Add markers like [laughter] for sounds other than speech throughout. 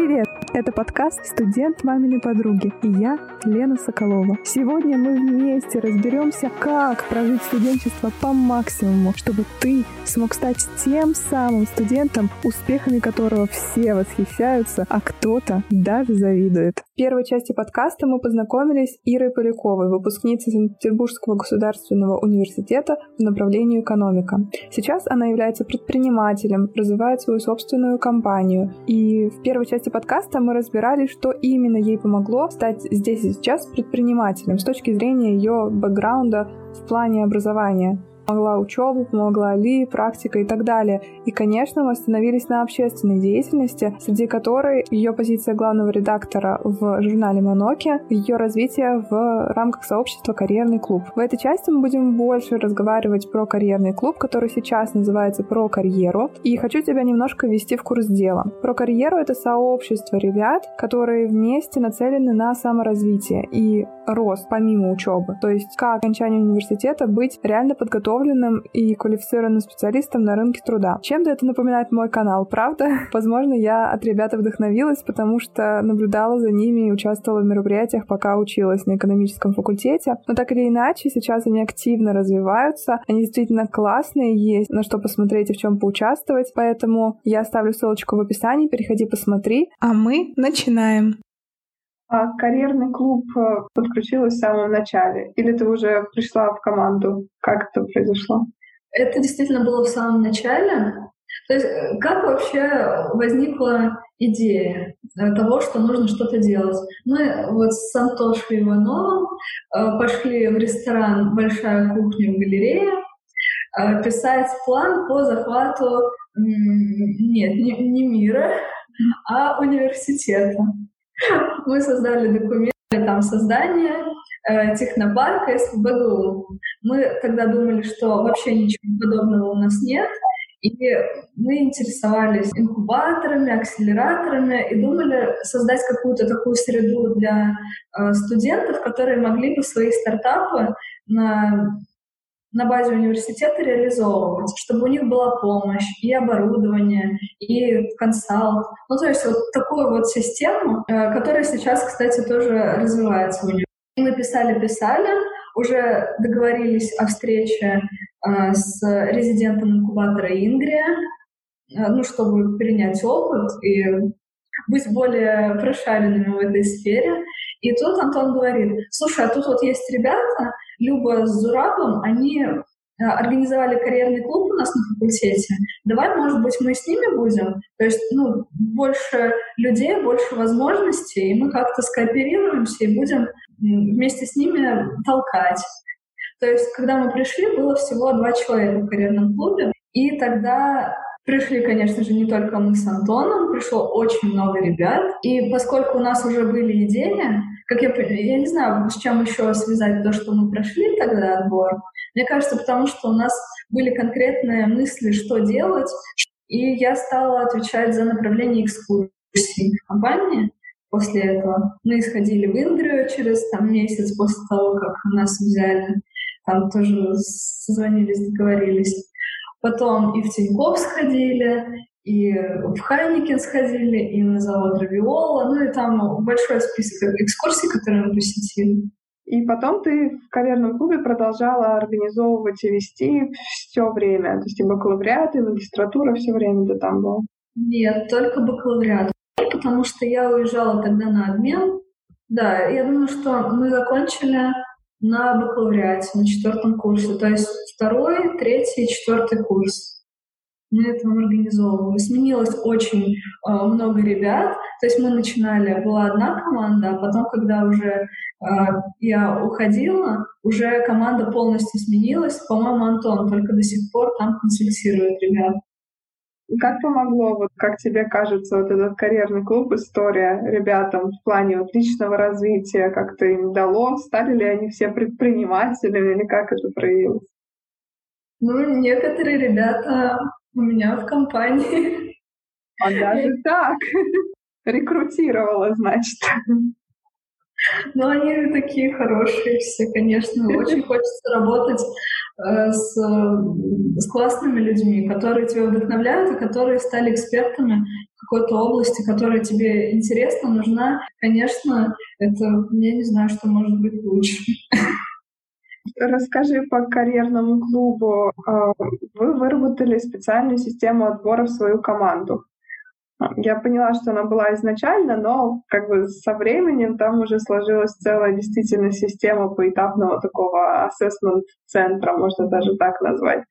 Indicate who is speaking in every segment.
Speaker 1: রেখে Это подкаст «Студент маминой подруги» и я, Лена Соколова. Сегодня мы вместе разберемся, как прожить студенчество по максимуму, чтобы ты смог стать тем самым студентом, успехами которого все восхищаются, а кто-то даже завидует. В первой части подкаста мы познакомились с Ирой Поляковой, выпускницей Санкт-Петербургского государственного университета в направлении экономика. Сейчас она является предпринимателем, развивает свою собственную компанию. И в первой части подкаста мы разбирали, что именно ей помогло стать здесь и сейчас предпринимателем с точки зрения ее бэкграунда в плане образования. Помогла учебу, помогла Ли, практика и так далее. И, конечно, мы остановились на общественной деятельности, среди которой ее позиция главного редактора в журнале «Моноки», ее развитие в рамках сообщества «Карьерный клуб». В этой части мы будем больше разговаривать про карьерный клуб, который сейчас называется «Про карьеру». И хочу тебя немножко ввести в курс дела. «Про карьеру» — это сообщество ребят, которые вместе нацелены на саморазвитие и рост помимо учебы. То есть как окончание университета быть реально подготовленным и квалифицированным специалистом на рынке труда. Чем-то это напоминает мой канал, правда? [laughs] Возможно, я от ребят вдохновилась, потому что наблюдала за ними и участвовала в мероприятиях, пока училась на экономическом факультете. Но так или иначе, сейчас они активно развиваются, они действительно классные, есть на что посмотреть и в чем поучаствовать, поэтому я оставлю ссылочку в описании, переходи посмотри. А мы начинаем.
Speaker 2: А карьерный клуб э, подключилась в самом начале? Или ты уже пришла в команду? Как это произошло?
Speaker 3: Это действительно было в самом начале. То есть э, как вообще возникла идея э, того, что нужно что-то делать? Мы вот с Антошей Ивановым пошли в ресторан «Большая кухня в галерее» писать план по захвату нет, не, не мира, а университета. Мы создали документы там создания э, технопарка СПБГУ. Мы тогда думали, что вообще ничего подобного у нас нет, и мы интересовались инкубаторами, акселераторами и думали создать какую-то такую среду для э, студентов, которые могли бы свои стартапы на на базе университета реализовывать, чтобы у них была помощь и оборудование, и консалт. Ну, то есть вот такую вот систему, э, которая сейчас, кстати, тоже развивается у них. Мы писали-писали, уже договорились о встрече э, с резидентом инкубатора Ингрия, э, ну, чтобы перенять опыт и быть более прошаренными в этой сфере. И тут Антон говорит, слушай, а тут вот есть ребята, Люба с Зурабом, они э, организовали карьерный клуб у нас на факультете. Давай, может быть, мы с ними будем. То есть, ну, больше людей, больше возможностей, и мы как-то скооперируемся и будем вместе с ними толкать. То есть, когда мы пришли, было всего два человека в карьерном клубе, и тогда Пришли, конечно же, не только мы с Антоном, пришло очень много ребят. И поскольку у нас уже были идеи, как я, я не знаю, с чем еще связать то, что мы прошли тогда отбор. Мне кажется, потому что у нас были конкретные мысли, что делать, и я стала отвечать за направление экскурсий в компании после этого. Мы сходили в Ингрию через там, месяц после того, как нас взяли. Там тоже созвонились, договорились. Потом и в Тинькофф сходили, и в Хайникен сходили, и на завод Равиола, ну и там большой список экскурсий, которые мы посетили.
Speaker 2: И потом ты в карьерном клубе продолжала организовывать и вести все время. То есть и бакалавриат, и магистратура все время ты там был?
Speaker 3: Нет, только бакалавриат. Потому что я уезжала тогда на обмен. Да, я думаю, что мы закончили на бакалавриате, на четвертом курсе. То есть второй, третий, четвертый курс мы это организовывали. Сменилось очень э, много ребят. То есть мы начинали, была одна команда, а потом, когда уже э, я уходила, уже команда полностью сменилась. По-моему, Антон только до сих пор там консультирует ребят.
Speaker 2: Как помогло, вот как тебе кажется, вот этот карьерный клуб, история ребятам в плане вот личного развития, как-то им дало? Стали ли они все предпринимателями или как это проявилось?
Speaker 3: Ну, некоторые ребята у меня в компании.
Speaker 2: А даже [laughs] так? [laughs] Рекрутировала, значит.
Speaker 3: Ну, они такие хорошие все, конечно. Очень [laughs] хочется работать э, с, с классными людьми, которые тебя вдохновляют и которые стали экспертами в какой-то области, которая тебе интересна, нужна. Конечно, это, я не знаю, что может быть лучше.
Speaker 2: Расскажи по карьерному клубу. А, вы выработали специальную систему отбора в свою команду. Я поняла, что она была изначально, но как бы со временем там уже сложилась целая действительно система поэтапного такого ассессмент-центра, можно даже так назвать.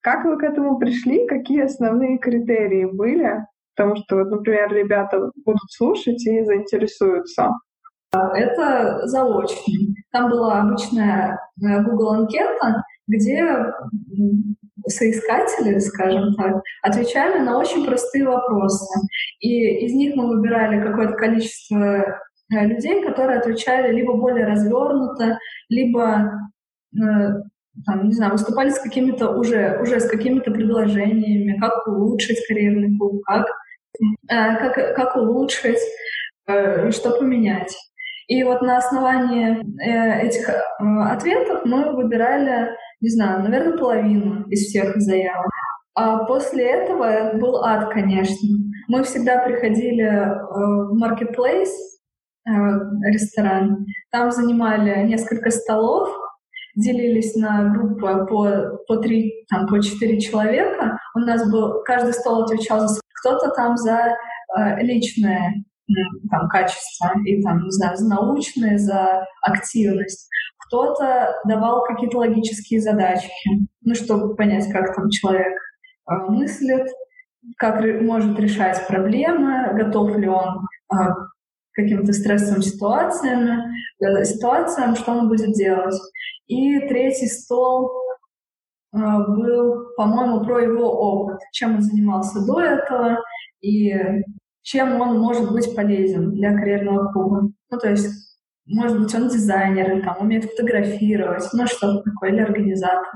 Speaker 2: Как вы к этому пришли? Какие основные критерии были? Потому что, вот, например, ребята будут слушать и заинтересуются.
Speaker 3: Это заочно. Там была обычная э, Google анкета, где соискатели, скажем так, отвечали на очень простые вопросы. И из них мы выбирали какое-то количество э, людей, которые отвечали либо более развернуто, либо э, там, не знаю, выступали с какими-то уже, уже с какими-то предложениями, как улучшить карьерный путь, как, как, как улучшить, что поменять. И вот на основании этих ответов мы выбирали не знаю, наверное, половину из всех заявок. А после этого был ад, конечно. Мы всегда приходили э, в Marketplace, э, ресторан, там занимали несколько столов, делились на группы по, по три, там, по четыре человека. У нас был, каждый стол отвечал за кто-то там за э, личное там, качество, и там, не знаю, за научные, за активность кто-то давал какие-то логические задачки, ну, чтобы понять, как там человек э, мыслит, как может решать проблемы, готов ли он э, к каким-то стрессовым ситуациям, э, ситуациям, что он будет делать. И третий стол э, был, по-моему, про его опыт, чем он занимался до этого и чем он может быть полезен для карьерного клуба. Ну, то есть может быть, он дизайнер, или там умеет фотографировать, ну что-то такое, или организатор.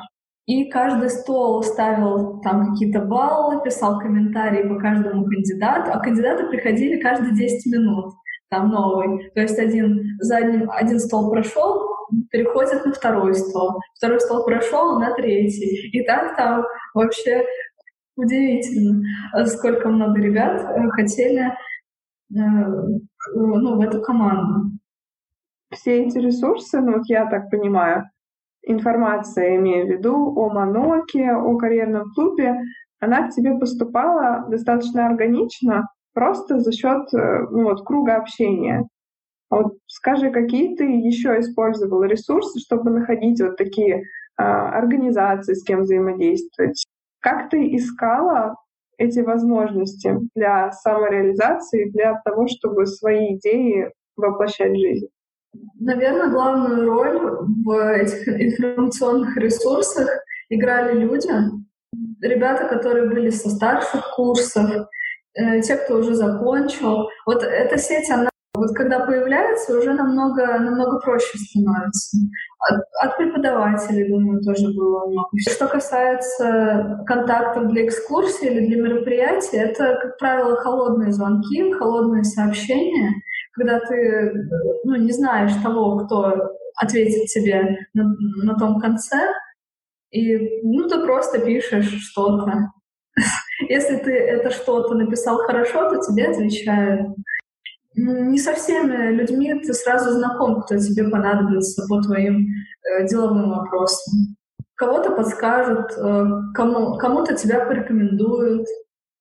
Speaker 3: И каждый стол ставил там какие-то баллы, писал комментарии по каждому кандидату, а кандидаты приходили каждые 10 минут, там новый. То есть один, за одним, один стол прошел, переходит на второй стол, второй стол прошел на третий. И так там вообще удивительно, сколько много ребят э, хотели э, ну, в эту команду
Speaker 2: все эти ресурсы, ну я так понимаю, информация, имею в виду, о Маноке, о карьерном клубе, она к тебе поступала достаточно органично, просто за счет э, ну, вот, круга общения. А вот скажи, какие ты еще использовал ресурсы, чтобы находить вот такие а, организации, с кем взаимодействовать? Как ты искала эти возможности для самореализации, для того, чтобы свои идеи воплощать в жизнь?
Speaker 3: Наверное, главную роль в этих информационных ресурсах играли люди, ребята, которые были со старших курсов, э, те, кто уже закончил. Вот эта сеть, она вот когда появляется, уже намного, намного проще становится. От, от преподавателей, думаю, тоже было много. Что касается контактов для экскурсии или для мероприятий, это, как правило, холодные звонки, холодные сообщения — когда ты ну, не знаешь того, кто ответит тебе на, на том конце, и ну, ты просто пишешь что-то. [laughs] Если ты это что-то написал хорошо, то тебе отвечают. Не со всеми людьми ты сразу знаком, кто тебе понадобится по твоим э, деловым вопросам. Кого-то подскажут, э, кому, кому-то тебя порекомендуют,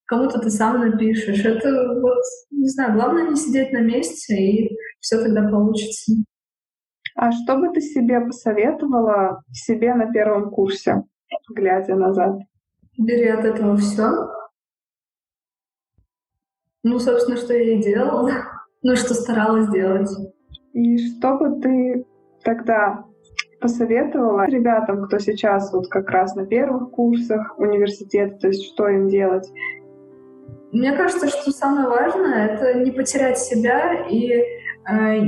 Speaker 3: кому-то ты сам напишешь. Это вот, не знаю, главное не сидеть на месте, и все тогда получится.
Speaker 2: А что бы ты себе посоветовала себе на первом курсе, глядя назад?
Speaker 3: Бери от этого все. Ну, собственно, что я и делала. Ну, что старалась делать.
Speaker 2: И что бы ты тогда посоветовала ребятам, кто сейчас вот как раз на первых курсах университета, то есть что им делать?
Speaker 3: Мне кажется, что самое важное — это не потерять себя и э,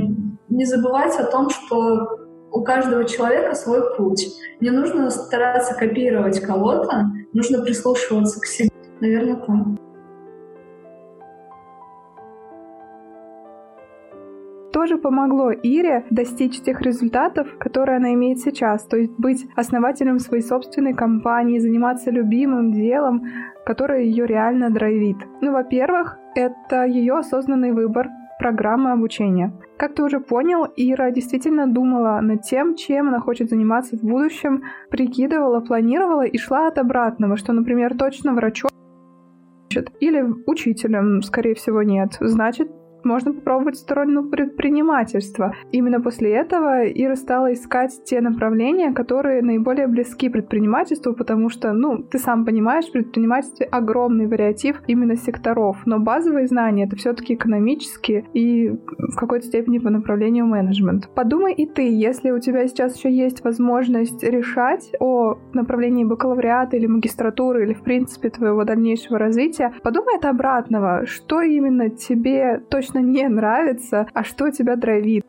Speaker 3: не забывать о том, что у каждого человека свой путь. Не нужно стараться копировать кого-то, нужно прислушиваться к себе. Наверное, так.
Speaker 1: Что же помогло Ире достичь тех результатов, которые она имеет сейчас? То есть быть основателем своей собственной компании, заниматься любимым делом, которое ее реально драйвит. Ну, во-первых, это ее осознанный выбор программы обучения. Как ты уже понял, Ира действительно думала над тем, чем она хочет заниматься в будущем, прикидывала, планировала и шла от обратного, что, например, точно врачом или учителем, скорее всего, нет. Значит, можно попробовать сторону предпринимательства. Именно после этого Ира стала искать те направления, которые наиболее близки предпринимательству, потому что, ну, ты сам понимаешь, в предпринимательстве огромный вариатив именно секторов, но базовые знания — это все таки экономические и в какой-то степени по направлению менеджмент. Подумай и ты, если у тебя сейчас еще есть возможность решать о направлении бакалавриата или магистратуры, или, в принципе, твоего дальнейшего развития, подумай от обратного, что именно тебе точно точно не нравится, а что тебя драйвит.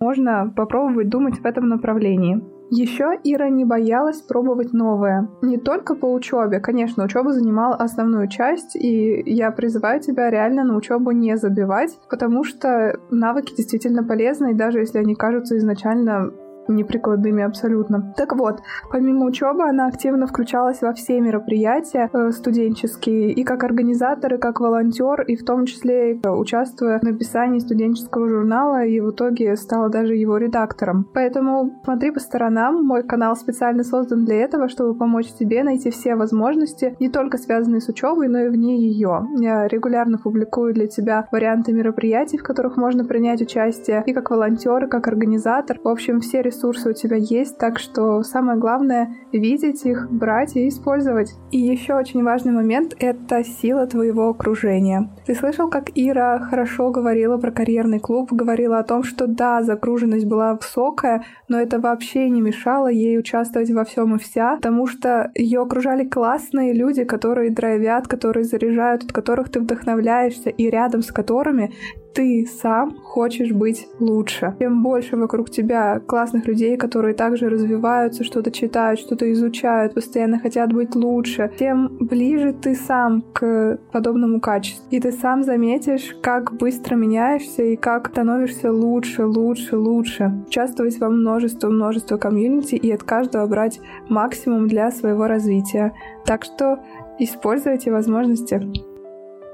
Speaker 1: Можно попробовать думать в этом направлении. Еще Ира не боялась пробовать новое. Не только по учебе. Конечно, учеба занимала основную часть, и я призываю тебя реально на учебу не забивать, потому что навыки действительно полезны, и даже если они кажутся изначально неприкладными абсолютно. Так вот, помимо учебы она активно включалась во все мероприятия э, студенческие и как организатор, и как волонтер, и в том числе э, участвуя в написании студенческого журнала, и в итоге стала даже его редактором. Поэтому смотри по сторонам, мой канал специально создан для этого, чтобы помочь тебе найти все возможности, не только связанные с учебой, но и вне ее. Я регулярно публикую для тебя варианты мероприятий, в которых можно принять участие, и как волонтер, и как организатор. В общем, все ресурсы ресурсы у тебя есть, так что самое главное — видеть их, брать и использовать. И еще очень важный момент — это сила твоего окружения. Ты слышал, как Ира хорошо говорила про карьерный клуб, говорила о том, что да, загруженность была высокая, но это вообще не мешало ей участвовать во всем и вся, потому что ее окружали классные люди, которые драйвят, которые заряжают, от которых ты вдохновляешься, и рядом с которыми ты сам хочешь быть лучше. Чем больше вокруг тебя классных людей, которые также развиваются, что-то читают, что-то изучают, постоянно хотят быть лучше, тем ближе ты сам к подобному качеству. И ты сам заметишь, как быстро меняешься и как становишься лучше, лучше, лучше. Участвовать во множество-множество комьюнити и от каждого брать максимум для своего развития. Так что используйте возможности.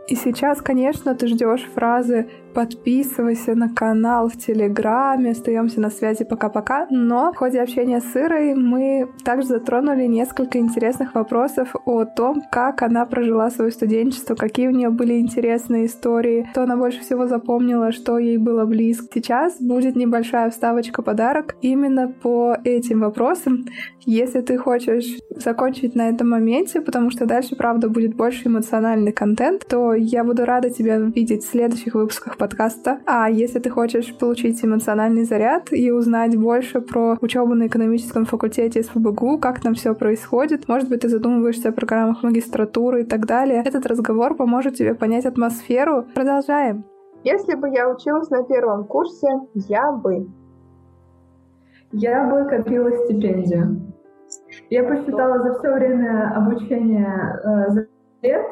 Speaker 1: И сейчас, конечно, ты ждешь фразы подписывайся на канал в Телеграме, остаемся на связи пока-пока. Но в ходе общения с Ирой мы также затронули несколько интересных вопросов о том, как она прожила свое студенчество, какие у нее были интересные истории, что она больше всего запомнила, что ей было близко. Сейчас будет небольшая вставочка-подарок именно по этим вопросам. Если ты хочешь закончить на этом моменте, потому что дальше, правда, будет больше эмоциональный контент, то я буду рада тебя видеть в следующих выпусках подкаста. А если ты хочешь получить эмоциональный заряд и узнать больше про учебу на экономическом факультете СПБГУ, как там все происходит, может быть, ты задумываешься о программах магистратуры и так далее, этот разговор поможет тебе понять атмосферу. Продолжаем.
Speaker 2: Если бы я училась на первом курсе, я бы...
Speaker 3: Я бы копила стипендию. Я посчитала за все время обучения э, за лет,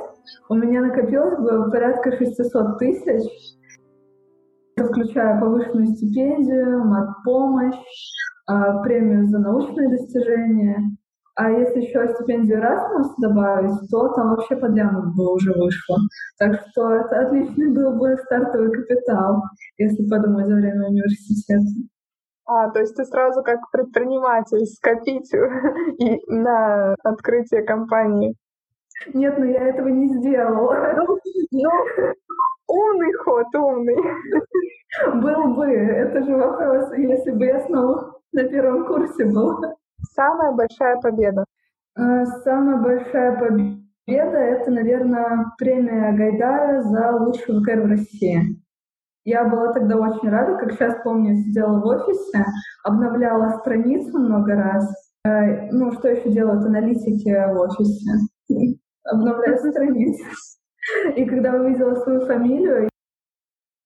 Speaker 3: у меня накопилось бы порядка 600 тысяч, это включая повышенную стипендию, мат-помощь, а, премию за научные достижения. А если еще стипендию Erasmus добавить, то там вообще под лямок бы уже вышло. Так что это отличный был бы стартовый капитал, если подумать за время университета.
Speaker 2: А, то есть ты сразу как предприниматель скопить [laughs] и на открытие компании.
Speaker 3: Нет, ну я этого не сделала. Ну,
Speaker 2: ну умный ход, умный.
Speaker 3: Был бы, это же вопрос, если бы я снова на курсе была.
Speaker 2: Самая большая победа.
Speaker 3: А, самая большая победа — это, наверное, премия Гайдара за лучший ВКР в России. Я была тогда очень рада, как сейчас помню, сидела в офисе, обновляла страницу много раз. Э, ну, что еще делают аналитики в офисе? [laughs] Обновляю страницу. И когда увидела свою фамилию,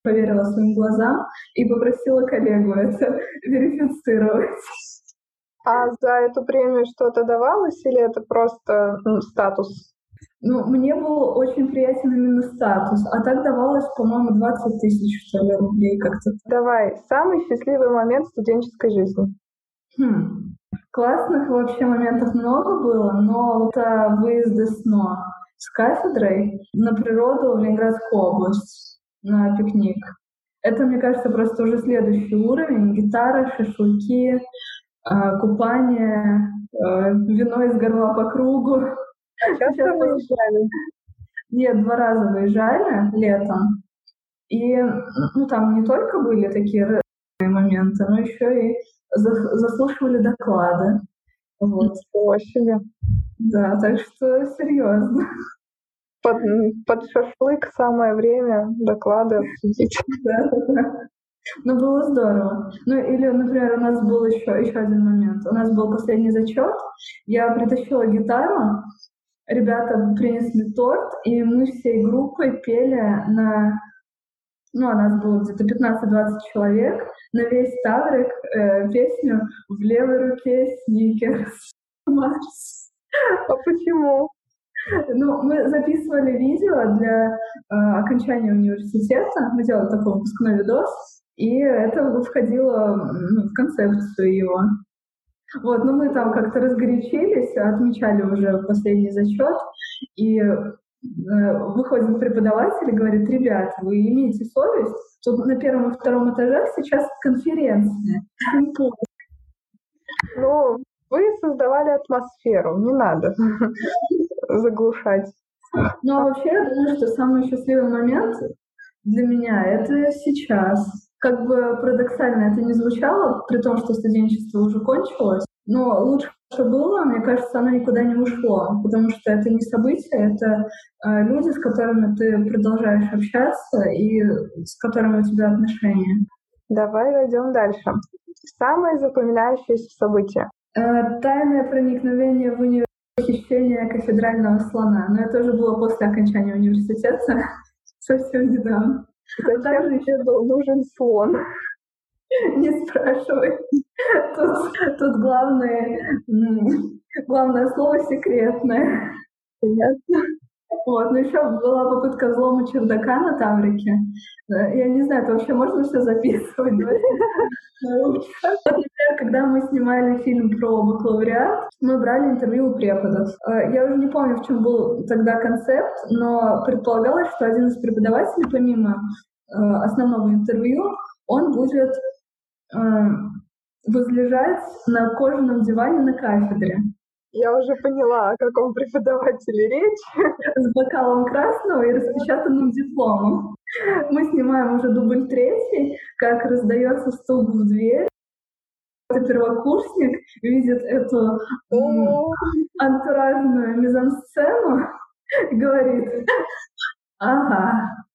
Speaker 3: поверила своим глазам и попросила коллегу это верифицировать.
Speaker 2: А за эту премию что-то давалось или это просто ну, статус?
Speaker 3: Ну, мне был очень приятен именно статус, а так давалось, по-моему, 20 тысяч, что ли, рублей как-то.
Speaker 2: Давай, самый счастливый момент студенческой жизни.
Speaker 3: Хм. Классных вообще моментов много было, но вот а, выезды сно с кафедрой на природу в Ленинградскую область на пикник. Это, мне кажется, просто уже следующий уровень. Гитара, шашлыки, купание, а, вино из горла по кругу.
Speaker 2: Часто выезжали?
Speaker 3: Нет, два раза выезжали летом. И ну, там не только были такие моменты, но еще и заслушивали доклады.
Speaker 2: Вот. Ничего себе.
Speaker 3: Да, так что серьезно.
Speaker 2: Под, под шашлык самое время доклады обсудить. [laughs]
Speaker 3: Да, да. Ну, было здорово. Ну, или, например, у нас был еще, еще один момент. У нас был последний зачет. Я притащила гитару, ребята принесли торт, и мы всей группой пели на... Ну, у нас было где-то 15-20 человек, на весь Таврик э, песню «В левой руке сникерс».
Speaker 2: Марс. А почему?
Speaker 3: Ну, мы записывали видео для э, окончания университета. Мы делали такой выпускной видос, и это входило ну, в концепцию его. Вот, но мы там как-то разгорячились, отмечали уже последний зачет, и э, выходит преподаватель и говорит, ребят, вы имеете совесть? Тут на первом и втором этажах сейчас конференция. [laughs]
Speaker 2: Ну, вы создавали атмосферу, не надо [laughs] заглушать.
Speaker 3: Ну, а вообще, я думаю, что самый счастливый момент для меня — это сейчас как бы парадоксально это не звучало, при том, что студенчество уже кончилось, но лучше было, мне кажется, оно никуда не ушло, потому что это не событие, это э, люди, с которыми ты продолжаешь общаться и с которыми у тебя отношения.
Speaker 2: Давай пойдем дальше. Самое запоминающееся событие.
Speaker 3: Э, тайное проникновение в университет хищение кафедрального слона. Но это уже было после окончания университета, [laughs] совсем недавно.
Speaker 2: Зачем был нужен слон? [laughs]
Speaker 3: Не спрашивай. Тут, тут главное, главное слово секретное.
Speaker 2: Понятно.
Speaker 3: Вот, но еще была попытка взлома чердака на Таврике. Э, я не знаю, это вообще можно все записывать? [laughs] Вот, например, когда мы снимали фильм про бакалавриат, мы брали интервью у преподов. Э, я уже не помню, в чем был тогда концепт, но предполагалось, что один из преподавателей, помимо э, основного интервью, он будет возлежать на кожаном диване на кафедре.
Speaker 2: Я уже поняла, о каком преподавателе речь.
Speaker 3: С бокалом красного и распечатанным дипломом. Мы снимаем уже дубль третий, как раздается стук в дверь. Это первокурсник видит эту антуражную мизансцену и говорит, ага,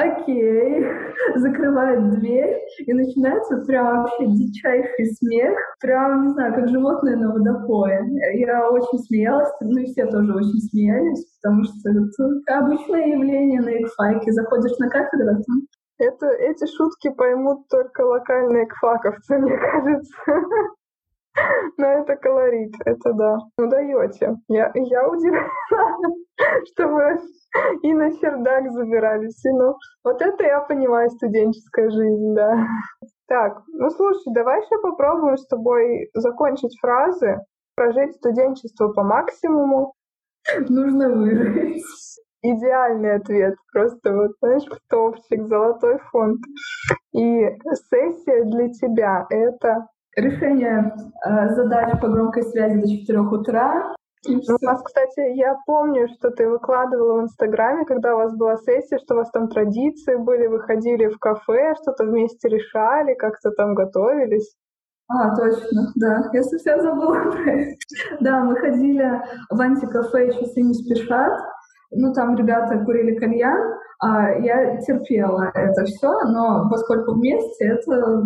Speaker 3: окей, [laughs] закрывает дверь, и начинается прям вообще дичайший смех, прям, не знаю, как животное на водопое. Я очень смеялась, ну и все тоже очень смеялись, потому что это обычное явление на экфайке. Заходишь на кафедру, а там
Speaker 2: это, эти шутки поймут только локальные кфаковцы, [laughs] мне кажется. Но это колорит, это да. Ну даете. Я, я удивлена, что вы и на чердак забирались. И, ну, вот это я понимаю, студенческая жизнь, да. Так, ну слушай, давай еще попробуем с тобой закончить фразы, прожить студенчество по максимуму.
Speaker 3: Нужно выжить.
Speaker 2: Идеальный ответ, просто вот, знаешь, топчик, золотой фонд. И сессия для тебя — это
Speaker 3: решение э, задач по громкой связи до 4 утра.
Speaker 2: Ну, у вас, кстати, я помню, что ты выкладывала в Инстаграме, когда у вас была сессия, что у вас там традиции были, выходили в кафе, что-то вместе решали, как-то там готовились.
Speaker 3: А, точно, да. Я совсем забыла про это. Да, мы ходили в антикафе «Часы не спешат», ну, там ребята курили кальян, а я терпела это все, но поскольку вместе, это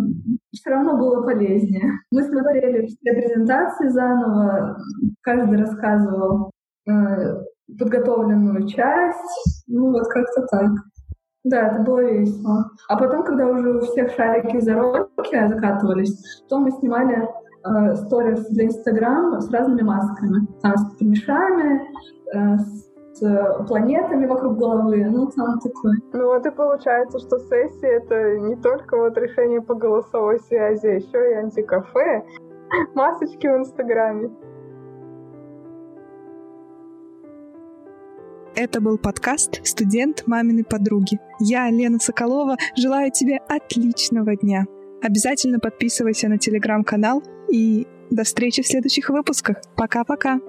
Speaker 3: все равно было полезнее. Мы смотрели все презентации заново, каждый рассказывал э, подготовленную часть, ну, вот как-то так. Да, это было весело. А потом, когда уже у всех шарики за руки закатывались, то мы снимали э, для Инстаграма с разными масками. Там с помешами, э, с с планетами вокруг головы, ну там такой.
Speaker 2: Ну вот и получается, что сессия это не только вот решение по голосовой связи, еще и антикафе, [laughs] масочки в Инстаграме.
Speaker 1: Это был подкаст «Студент маминой подруги». Я, Лена Соколова, желаю тебе отличного дня. Обязательно подписывайся на телеграм-канал и до встречи в следующих выпусках. Пока-пока.